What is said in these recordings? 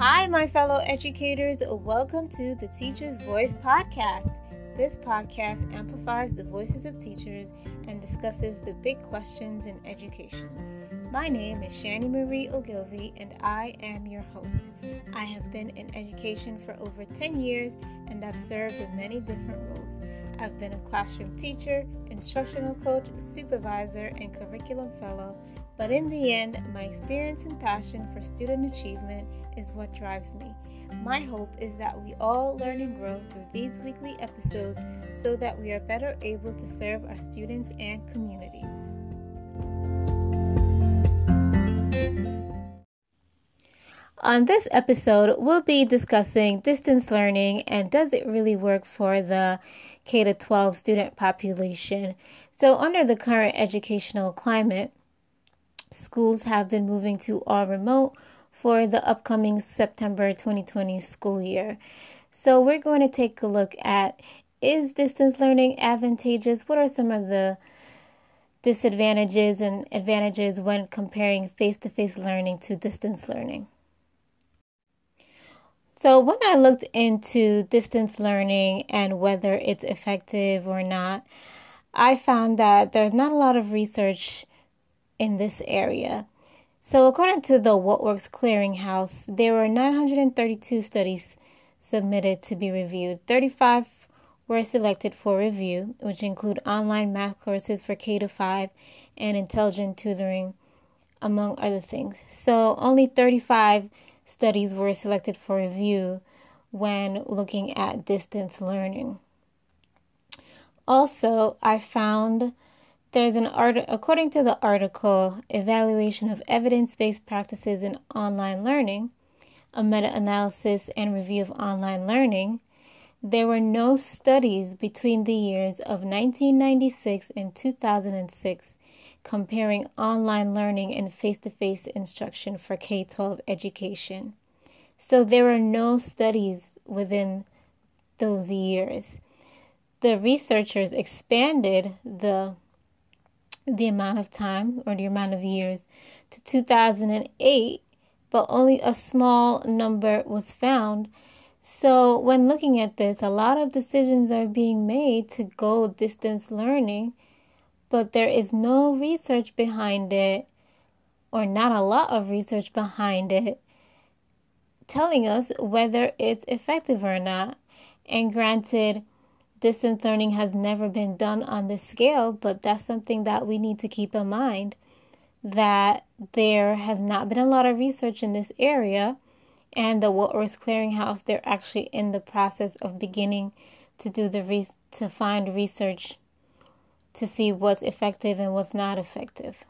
Hi, my fellow educators. Welcome to the Teacher's Voice Podcast. This podcast amplifies the voices of teachers and discusses the big questions in education. My name is Shani Marie Ogilvy, and I am your host. I have been in education for over 10 years and I've served in many different roles. I've been a classroom teacher, instructional coach, supervisor, and curriculum fellow. But in the end, my experience and passion for student achievement is what drives me. My hope is that we all learn and grow through these weekly episodes so that we are better able to serve our students and communities. On this episode, we'll be discussing distance learning and does it really work for the K 12 student population. So, under the current educational climate, schools have been moving to all remote for the upcoming September 2020 school year. So, we're going to take a look at is distance learning advantageous? What are some of the disadvantages and advantages when comparing face to face learning to distance learning? So, when I looked into distance learning and whether it's effective or not, I found that there's not a lot of research in this area. So, according to the What Works Clearinghouse, there were 932 studies submitted to be reviewed. 35 were selected for review, which include online math courses for K to 5 and intelligent tutoring, among other things. So, only 35 studies were selected for review when looking at distance learning. Also, I found there's an art according to the article Evaluation of Evidence-Based Practices in Online Learning, a meta-analysis and review of online learning, there were no studies between the years of 1996 and 2006 comparing online learning and face to face instruction for K 12 education. So there were no studies within those years. The researchers expanded the the amount of time or the amount of years to 2008, but only a small number was found. So, when looking at this, a lot of decisions are being made to go distance learning but there is no research behind it, or not a lot of research behind it, telling us whether it's effective or not. And granted, distance learning has never been done on this scale, but that's something that we need to keep in mind that there has not been a lot of research in this area. And the What Works Clearinghouse, they're actually in the process of beginning to do the re- to find research to see what's effective and what's not effective.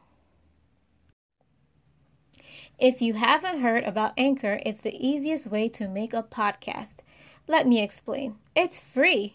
If you haven't heard about Anchor, it's the easiest way to make a podcast. Let me explain. It's free.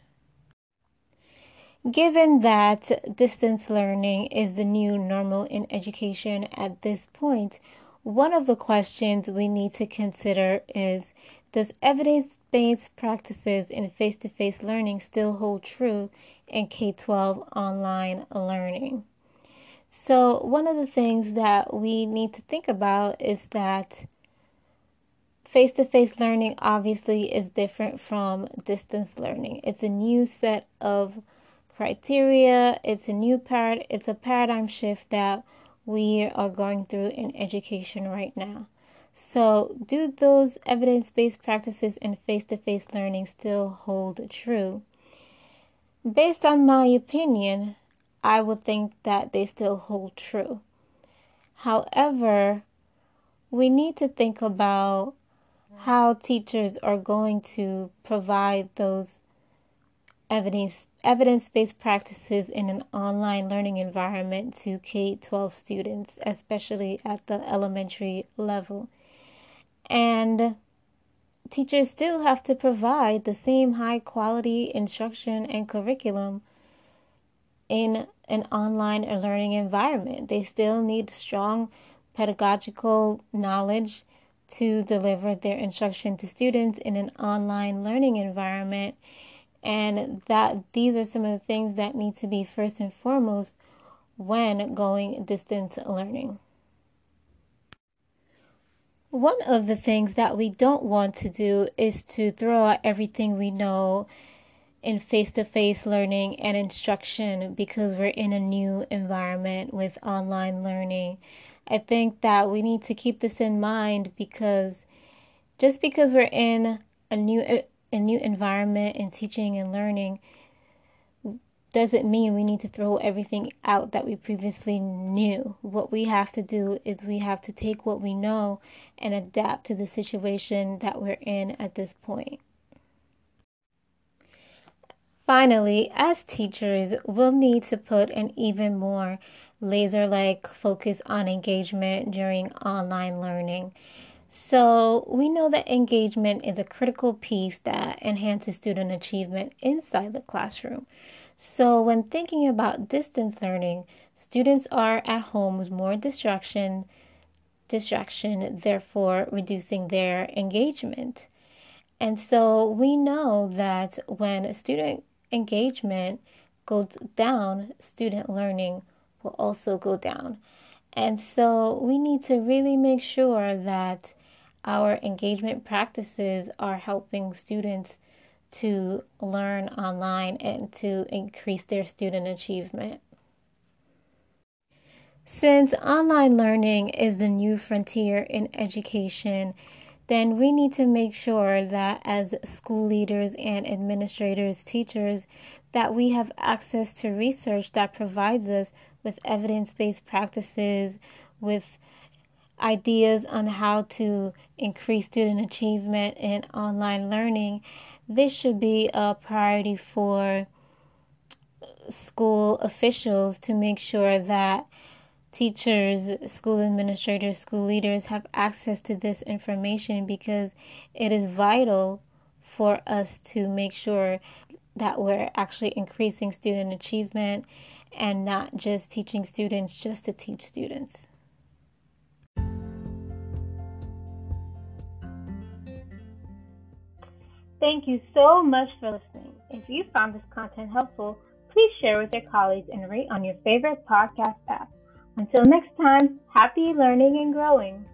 Given that distance learning is the new normal in education at this point, one of the questions we need to consider is Does evidence based practices in face to face learning still hold true in K 12 online learning. So, one of the things that we need to think about is that face to face learning obviously is different from distance learning. It's a new set of criteria, it's a new part, it's a paradigm shift that we are going through in education right now. So, do those evidence based practices and face to face learning still hold true? Based on my opinion, I would think that they still hold true. However, we need to think about how teachers are going to provide those evidence evidence-based practices in an online learning environment to K-12 students, especially at the elementary level. And teachers still have to provide the same high quality instruction and curriculum in an online learning environment. They still need strong pedagogical knowledge to deliver their instruction to students in an online learning environment and that these are some of the things that need to be first and foremost when going distance learning. One of the things that we don't want to do is to throw out everything we know in face to face learning and instruction because we're in a new environment with online learning. I think that we need to keep this in mind because just because we're in a new a new environment in teaching and learning doesn't mean we need to throw everything out that we previously knew. What we have to do is we have to take what we know and adapt to the situation that we're in at this point. Finally, as teachers, we'll need to put an even more laser like focus on engagement during online learning. So, we know that engagement is a critical piece that enhances student achievement inside the classroom. So, when thinking about distance learning, students are at home with more distraction, distraction, therefore reducing their engagement. And so, we know that when student engagement goes down, student learning will also go down. And so, we need to really make sure that our engagement practices are helping students to learn online and to increase their student achievement. Since online learning is the new frontier in education, then we need to make sure that as school leaders and administrators, teachers, that we have access to research that provides us with evidence-based practices, with ideas on how to increase student achievement in online learning, this should be a priority for school officials to make sure that teachers, school administrators, school leaders have access to this information because it is vital for us to make sure that we're actually increasing student achievement and not just teaching students just to teach students. Thank you so much for listening. If you found this content helpful, please share with your colleagues and rate on your favorite podcast app. Until next time, happy learning and growing.